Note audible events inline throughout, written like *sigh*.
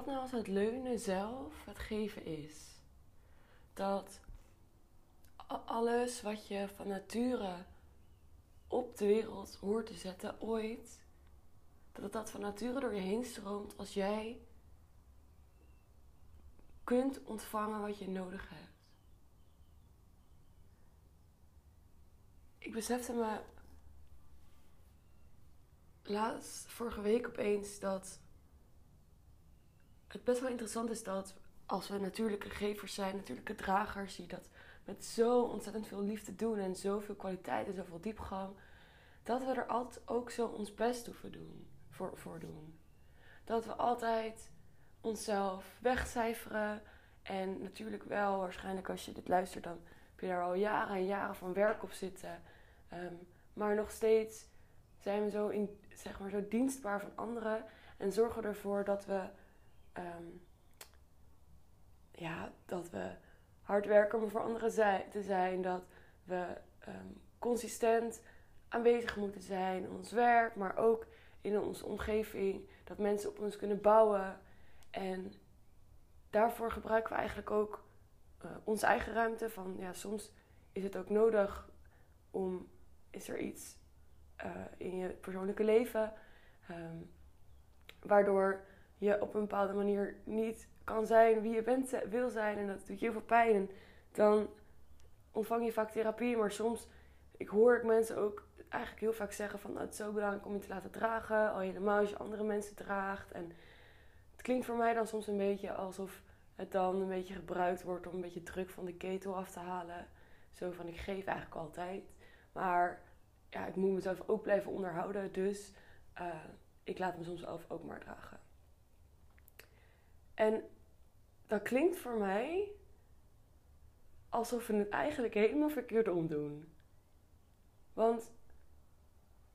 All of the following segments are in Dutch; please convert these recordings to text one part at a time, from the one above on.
wat nou als het leunen zelf het geven is? Dat alles wat je van nature op de wereld hoort te zetten ooit, dat dat van nature door je heen stroomt als jij kunt ontvangen wat je nodig hebt. Ik besefte me laatst, vorige week opeens, dat het best wel interessant is dat als we natuurlijke gevers zijn, natuurlijke dragers, die dat met zo ontzettend veel liefde doen en zoveel kwaliteit en zoveel diepgang, dat we er altijd ook zo ons best hoeven doen, voor, doen. Dat we altijd onszelf wegcijferen en natuurlijk wel, waarschijnlijk als je dit luistert, dan heb je daar al jaren en jaren van werk op zitten. Ehm, maar nog steeds zijn we zo, in, zeg maar, zo dienstbaar van anderen en zorgen ervoor dat we, ehm, ja, dat we hard werken om voor anderen te zijn. Dat we ehm, consistent aanwezig moeten zijn in ons werk, maar ook in onze omgeving. Dat mensen op ons kunnen bouwen. En daarvoor gebruiken we eigenlijk ook uh, onze eigen ruimte. Van ja, soms is het ook nodig om is er iets uh, in je persoonlijke leven um, waardoor je op een bepaalde manier niet kan zijn wie je bent, wil zijn en dat doet heel veel pijn. Dan ontvang je vaak therapie, maar soms ik hoor ik mensen ook eigenlijk heel vaak zeggen van nou, het is zo belangrijk om je te laten dragen, al helemaal als je andere mensen draagt. En het klinkt voor mij dan soms een beetje alsof het dan een beetje gebruikt wordt om een beetje druk van de ketel af te halen. Zo van ik geef eigenlijk altijd. Maar ja, ik moet mezelf ook blijven onderhouden. Dus uh, ik laat me soms ook maar dragen. En dat klinkt voor mij alsof we het eigenlijk helemaal verkeerd omdoen. Want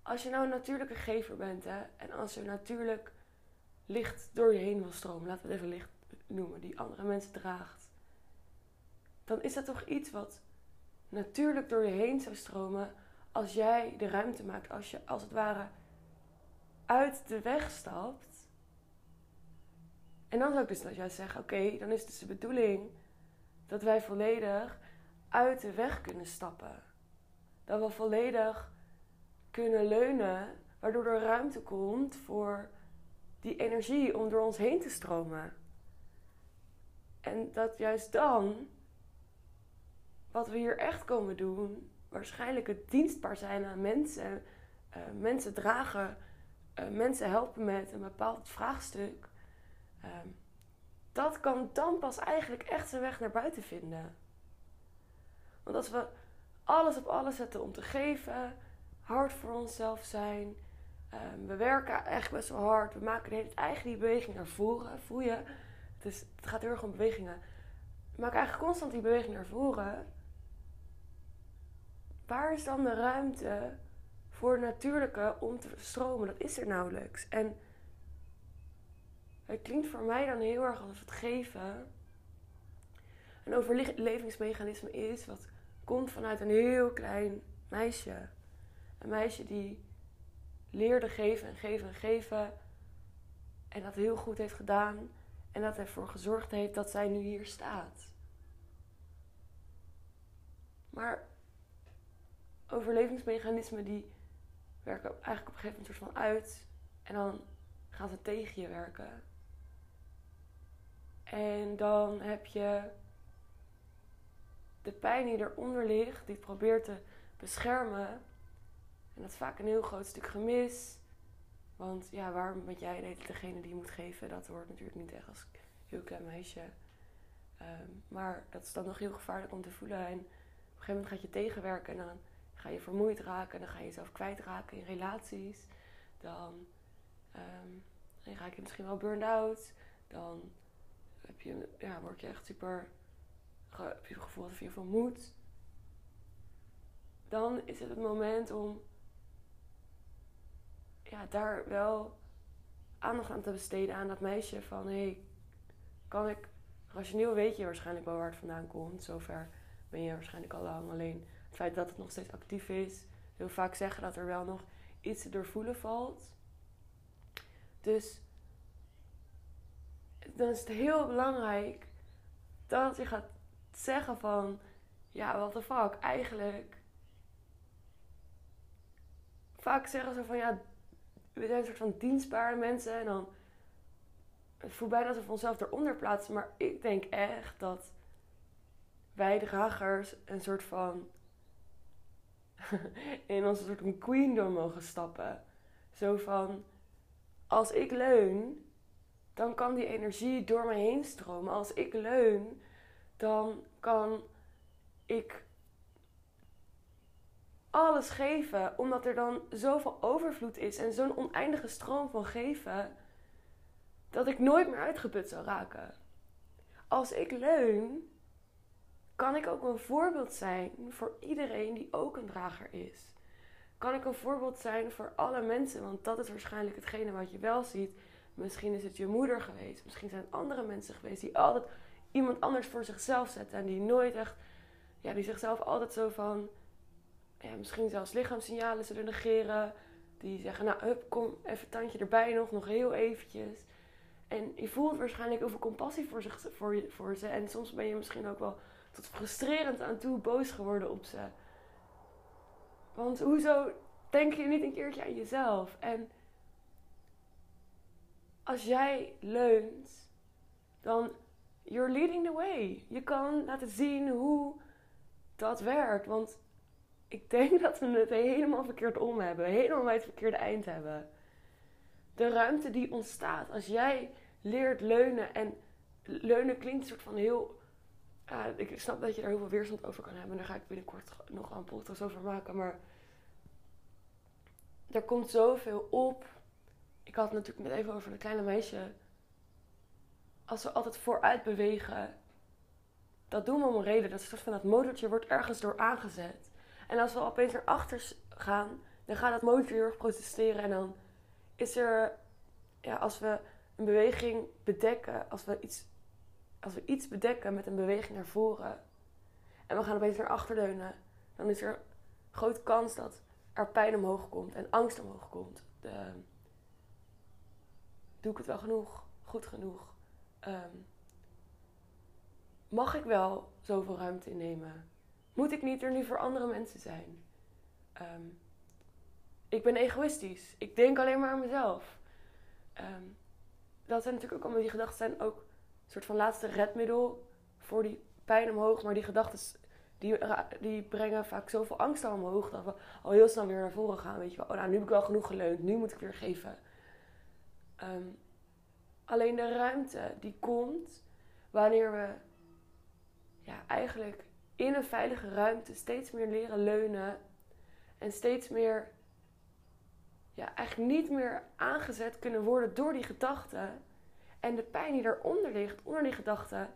als je nou een natuurlijke gever bent hè, en als er natuurlijk licht door je heen wil stromen, laten we het even licht noemen, die andere mensen draagt, dan is dat toch iets wat natuurlijk door je heen zou stromen als jij de ruimte maakt, als je als het ware uit de weg stapt. En dan zou ik dus juist zeggen: oké, dan is dus de bedoeling dat wij volledig uit de weg kunnen stappen. Dat we volledig kunnen leunen, waardoor er ruimte komt voor die energie om door ons heen te stromen. En dat juist dan, wat we hier echt komen doen, waarschijnlijk het dienstbaar zijn aan mensen, uh, mensen dragen, uh, mensen helpen met een bepaald vraagstuk. Uh, dat kan dan pas eigenlijk echt zijn weg naar buiten vinden. Want als we alles op alles zetten om te geven, hard voor onszelf zijn, ehm, we werken eigenlijk best wel hard, we maken de hele tijd die beweging naar voren, voel je? Het, is, het gaat heel erg om bewegingen. We maken eigenlijk constant die beweging naar voren waar is dan de ruimte voor natuurlijke om te stromen? Dat is er nauwelijks. En het klinkt voor mij dan heel erg alsof het geven een overlevingsmechanisme is wat komt vanuit een heel klein meisje. Een meisje die leerde geven en geven en geven. En dat heel goed heeft gedaan. En dat ervoor gezorgd heeft dat zij nu hier staat. Maar overlevingsmechanismen die werken eigenlijk op een gegeven moment soort van uit. En dan gaan ze tegen je werken. En dan heb je de pijn die eronder ligt, die probeert te beschermen. En dat is vaak een heel groot stuk gemis. Want ja, waarom ben jij degene die moet geven? Dat hoort natuurlijk niet echt als heel klein meisje. Ehm, maar dat is dan nog heel gevaarlijk om te voelen. En op een gegeven moment gaat je tegenwerken en dan ga je vermoeid raken, dan ga je jezelf kwijtraken in relaties. Dan, um, dan raak je misschien wel burned out. Dan heb je, ja, word je echt super. Heb je het gevoel dat je veel moet. Dan is het het moment om ja, daar wel aandacht aan te besteden aan dat meisje. Van hé, hey, kan ik. Rationeel weet je waarschijnlijk wel waar het vandaan komt. Zover ben je waarschijnlijk al lang. Alleen het feit dat het nog steeds actief is, wil vaak zeggen dat er wel nog iets te doorvoelen valt. Dus dan is het heel belangrijk dat je gaat zeggen van, ja, what the fuck, eigenlijk. Vaak zeggen ze van, ja, we zijn een soort van dienstbare mensen en dan het voelt bijna alsof we onszelf eronder plaatsen. Maar ik denk echt dat wij dragers een soort van *laughs* in onze soort van queendom mogen stappen. Zo van, als ik leun, dan kan die energie door me heen stromen. Als ik leun, dan kan ik alles geven, omdat er dan zoveel overvloed is en zo'n oneindige stroom van geven, dat ik nooit meer uitgeput zal raken. Als ik leun, kan ik ook een voorbeeld zijn voor iedereen die ook een drager is. Kan ik een voorbeeld zijn voor alle mensen, want dat is waarschijnlijk hetgene wat je wel ziet. Misschien is het je moeder geweest, misschien zijn het andere mensen geweest die altijd iemand anders voor zichzelf zetten en die nooit echt, ja, die zichzelf altijd zo van, ja, misschien zelfs lichaamssignalen zullen negeren. Die zeggen, nou, hup, kom even tandje erbij nog, nog heel eventjes. En je voelt waarschijnlijk over compassie voor, zich, voor, voor ze. En soms ben je misschien ook wel tot frustrerend aan toe boos geworden op ze. Want hoezo denk je niet een keertje aan jezelf? En als jij leunt, dan you're leading the way. Je kan laten zien hoe dat werkt. Want ik denk *laughs* dat we het helemaal verkeerd om hebben. Helemaal bij het verkeerde eind hebben. De ruimte die ontstaat als jij leert leunen. En leunen klinkt een soort van heel ik snap dat je daar heel veel weerstand over kan hebben. En daar ga ik binnenkort nog een podcast over maken. Maar er komt zoveel op. Ik had het natuurlijk net even over een kleine meisje. Als we altijd vooruit bewegen, dat doen we om een reden. Dat is van dat motortje wordt ergens door aangezet. En als we opeens naar achter gaan, dan gaat dat motortje heel erg protesteren. En dan is er, ja, als we een beweging bedekken, als we iets als we iets bedekken met een beweging naar voren en we gaan opeens naar achter leunen, dan is er grote kans dat er pijn omhoog komt en angst omhoog komt. De, doe ik het wel genoeg? Goed genoeg? Ehm, mag ik wel zoveel ruimte innemen? Moet ik niet er nu voor andere mensen zijn? Ehm, ik ben egoïstisch. Ik denk alleen maar aan mezelf. Ehm, dat zijn natuurlijk ook allemaal die gedachten zijn ook soort van laatste redmiddel voor die pijn omhoog. Maar die gedachten die, die brengen vaak zoveel angst omhoog dat we al heel snel weer naar voren gaan. Weet je wel, oh, nou nu heb ik wel genoeg geleund, nu moet ik weer geven. Ehm, alleen de ruimte die komt wanneer we ja, eigenlijk in een veilige ruimte steeds meer leren leunen en steeds meer ja, eigenlijk niet meer aangezet kunnen worden door die gedachten en de pijn die daaronder ligt, onder die gedachten.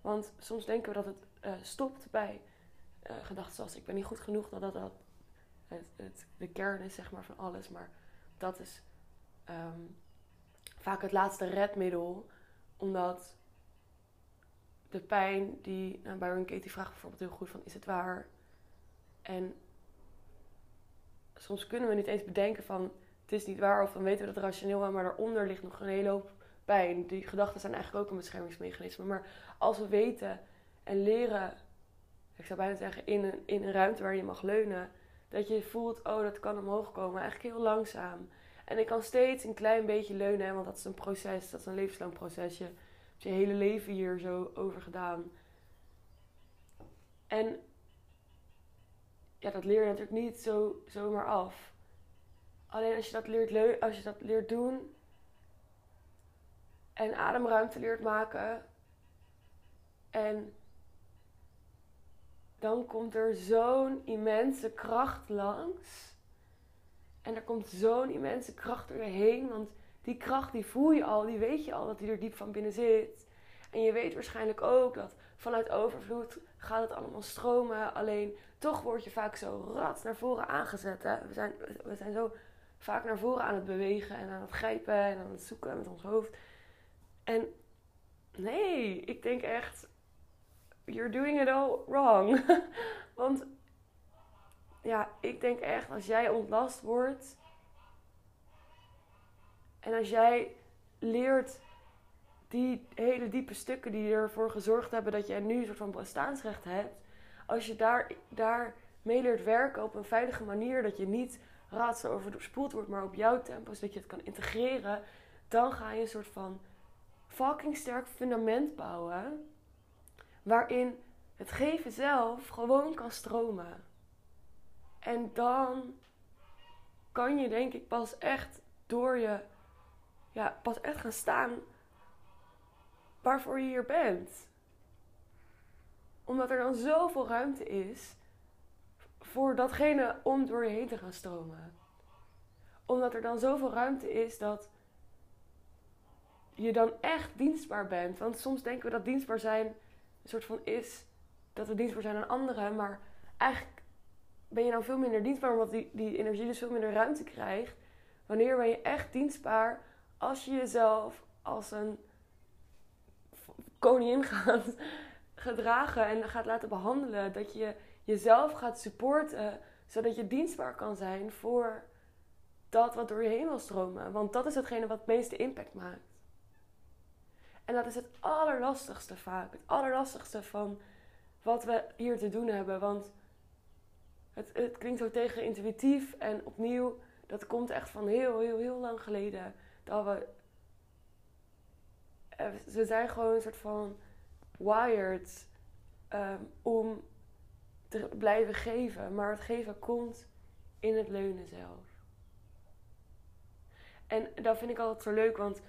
Want soms denken we dat het uh, stopt bij uh, gedachten zoals ik ben niet goed genoeg. Dat dat, het, het, de kern is zeg maar, van alles. Maar dat is um, vaak het laatste redmiddel. Omdat de pijn die... Nou, Byron Katie vraagt bijvoorbeeld heel goed van is het waar? En soms kunnen we niet eens bedenken van het is niet waar. Of dan weten we dat rationeel maar daaronder ligt nog een hele hoop pijn. Die gedachten zijn eigenlijk ook een beschermingsmechanisme. Maar als we weten en leren, ik zou bijna zeggen, in een, in een ruimte waar je mag leunen, dat je voelt, oh, dat kan omhoog komen. Eigenlijk heel langzaam. En ik kan steeds een klein beetje leunen, want dat is een proces, dat is een levenslang proces. Je hebt je hele leven hier zo over gedaan. En ja, dat leer je natuurlijk niet zo, zomaar af. Alleen als je dat leert, als je dat leert doen, en ademruimte leert maken. En dan komt er zo'n immense kracht langs. En er komt zo'n immense kracht door je heen. Want die kracht die voel je al, die weet je al dat die er diep van binnen zit. En je weet waarschijnlijk ook dat vanuit overvloed gaat het allemaal stromen. Alleen toch word je vaak zo rat naar voren aangezet. Hè? We, zijn, we zijn zo vaak naar voren aan het bewegen en aan het grijpen en aan het zoeken met ons hoofd. En nee, ik denk echt, you're doing it all wrong. *laughs* Want ja, ik denk echt, als jij ontlast wordt en als jij leert die hele diepe stukken die ervoor gezorgd hebben dat jij nu een soort van bestaansrecht hebt, als je daar, daar mee leert werken op een veilige manier, dat je niet raadsel overspoeld wordt, maar op jouw tempo, zodat je het kan integreren, dan ga je een soort van fucking sterk fundament bouwen, waarin het geven zelf gewoon kan stromen. En dan kan je denk ik pas echt door je, ja, pas echt gaan staan waarvoor je hier bent. Omdat er dan zoveel ruimte is voor datgene om door je heen te gaan stromen. Omdat er dan zoveel ruimte is dat je dan echt dienstbaar bent. Want soms denken we dat dienstbaar zijn een soort van is dat we dienstbaar zijn aan anderen. Maar eigenlijk ben je nou veel minder dienstbaar omdat die, die energie dus veel minder ruimte krijgt. Wanneer ben je echt dienstbaar als je jezelf als een koningin *laughs* gaat gedragen en gaat laten behandelen. Dat je jezelf gaat supporten, zodat je dienstbaar kan zijn voor dat wat door je heen wil stromen. Want dat is hetgene wat het meeste impact maakt. En dat is het allerlastigste vaak. Het allerlastigste van wat we hier te doen hebben. Want het, het klinkt zo tegen intuïtief. En opnieuw, dat komt echt van heel, heel, heel lang geleden. Dat we. Ze zijn gewoon een soort van wired um, om te blijven geven. Maar het geven komt in het leunen zelf. En dat vind ik altijd zo leuk, want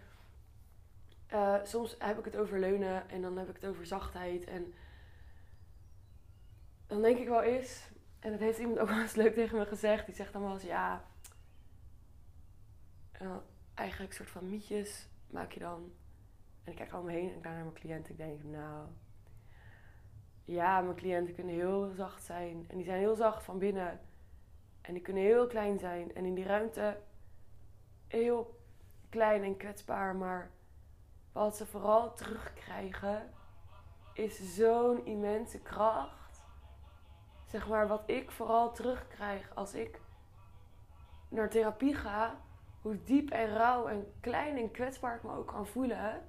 uh, soms heb ik het over leunen en dan heb ik het over zachtheid. En dan denk ik wel eens, en dat heeft iemand *laughs* ook wel eens leuk tegen me gezegd. Die zegt dan wel eens, ja, eigenlijk een soort van mietjes maak je dan. En ik kijk al me heen en ik naar mijn cliënten. Ik denk, nou, ja, mijn cliënten kunnen heel zacht zijn. En die zijn heel zacht van binnen. En die kunnen heel klein zijn. En in die ruimte heel klein en kwetsbaar. Maar wat ze vooral terugkrijgen is zo'n immense kracht. Zeg maar, wat ik vooral terugkrijg als ik naar therapie ga, hoe diep en rauw en klein en kwetsbaar ik me ook kan voelen.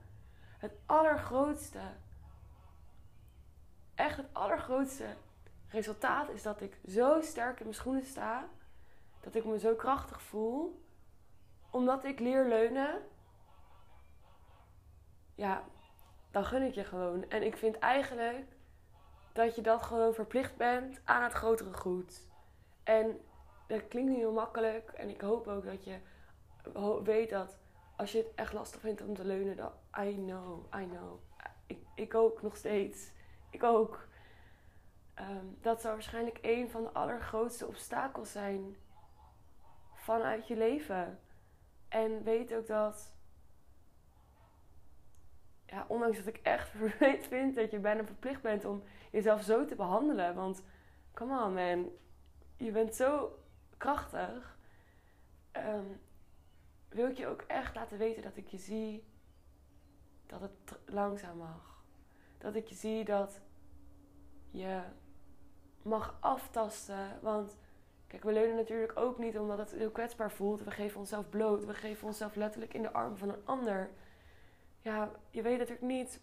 Het allergrootste echt het allergrootste resultaat is dat ik zo sterk in mijn schoenen sta. Dat ik me zo krachtig voel. Omdat ik leer leunen. Ja, dan gun ik je gewoon. En ik vind eigenlijk dat je dat gewoon verplicht bent aan het grotere goed. En dat klinkt niet heel makkelijk. En ik hoop ook dat je weet dat als je het echt lastig vindt om te leunen, dan I know, I know. Ik, ik ook nog steeds ik ook. Ehm, dat zou waarschijnlijk een van de allergrootste obstakels zijn vanuit je leven. En weet ook dat, ja, ondanks dat ik echt *laughs* vervelend vind dat je bijna verplicht bent om jezelf zo te behandelen. Want, come on man, je bent zo krachtig. Ehm, wil ik je ook echt laten weten dat ik je zie dat het langzaam mag dat ik je zie dat je mag aftasten. Want kijk, we leunen natuurlijk ook niet omdat het heel kwetsbaar voelt. We geven onszelf bloot. We geven onszelf letterlijk in de arm van een ander. Ja, je weet natuurlijk niet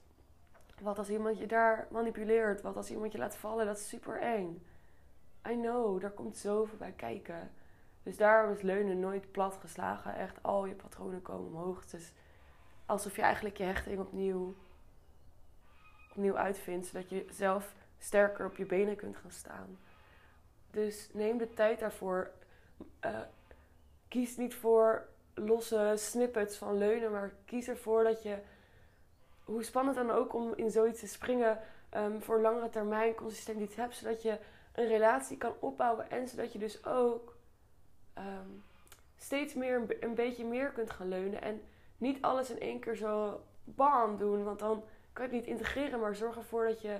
wat als iemand je daar manipuleert. Wat als iemand je laat vallen. Dat is super eng. I know, daar komt zoveel bij kijken. Dus daarom is leunen nooit plat geslagen. Echt al je patronen komen omhoog. Dus alsof je eigenlijk je hechting opnieuw opnieuw uitvindt, zodat je zelf sterker op je benen kunt gaan staan. Dus neem de tijd daarvoor. Uh, kies niet voor losse snippets van leunen, maar kies ervoor dat je, hoe spannend dan ook om in zoiets te springen, um, voor langere termijn consistent iets hebt, zodat je een relatie kan opbouwen en zodat je dus ook um, steeds meer een, beetje meer kunt gaan leunen en niet alles in één keer zo bam doen, want dan kan je het niet integreren, maar zorg ervoor dat je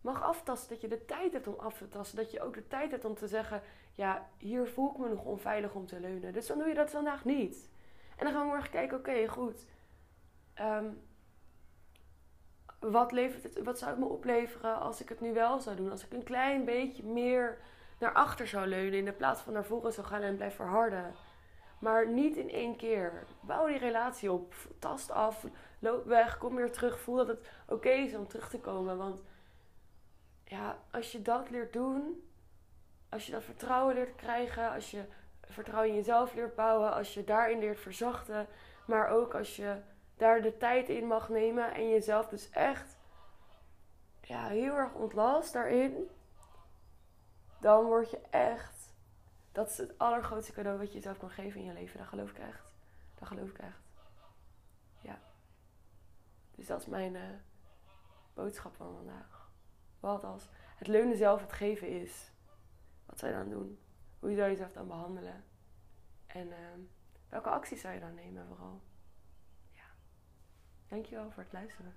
mag aftasten. Dat je de tijd hebt om af te tasten. Dat je ook de tijd hebt om te zeggen: Ja, hier voel ik me nog onveilig om te leunen. Dus dan doe je dat vandaag niet. En dan gaan we morgen kijken: Oké, goed. Ehm, wat, levert het, wat zou het me opleveren als ik het nu wel zou doen? Als ik een klein beetje meer naar achter zou leunen in de plaats van naar voren zou gaan en blijf verharden. Maar niet in één keer. Bouw die relatie op. Tast af. Loop weg. Kom weer terug. Voel dat het oké is om terug te komen. Want ja, als je dat leert doen. Als je dat vertrouwen leert krijgen. Als je vertrouwen in jezelf leert bouwen. Als je daarin leert verzachten. Maar ook als je daar de tijd in mag nemen. En jezelf dus echt ja, heel erg ontlast daarin. Dan word je echt dat is het allergrootste cadeau wat je jezelf kan geven in je leven. Dat geloof ik echt. Dat geloof ik echt. Ja. Dus dat is mijn uh, boodschap van vandaag. Wat als het leunen zelf het geven is. Wat zou je dan doen? Hoe zou je jezelf dan behandelen? En uh, welke acties zou je dan nemen vooral? Ja. Dankjewel voor het luisteren.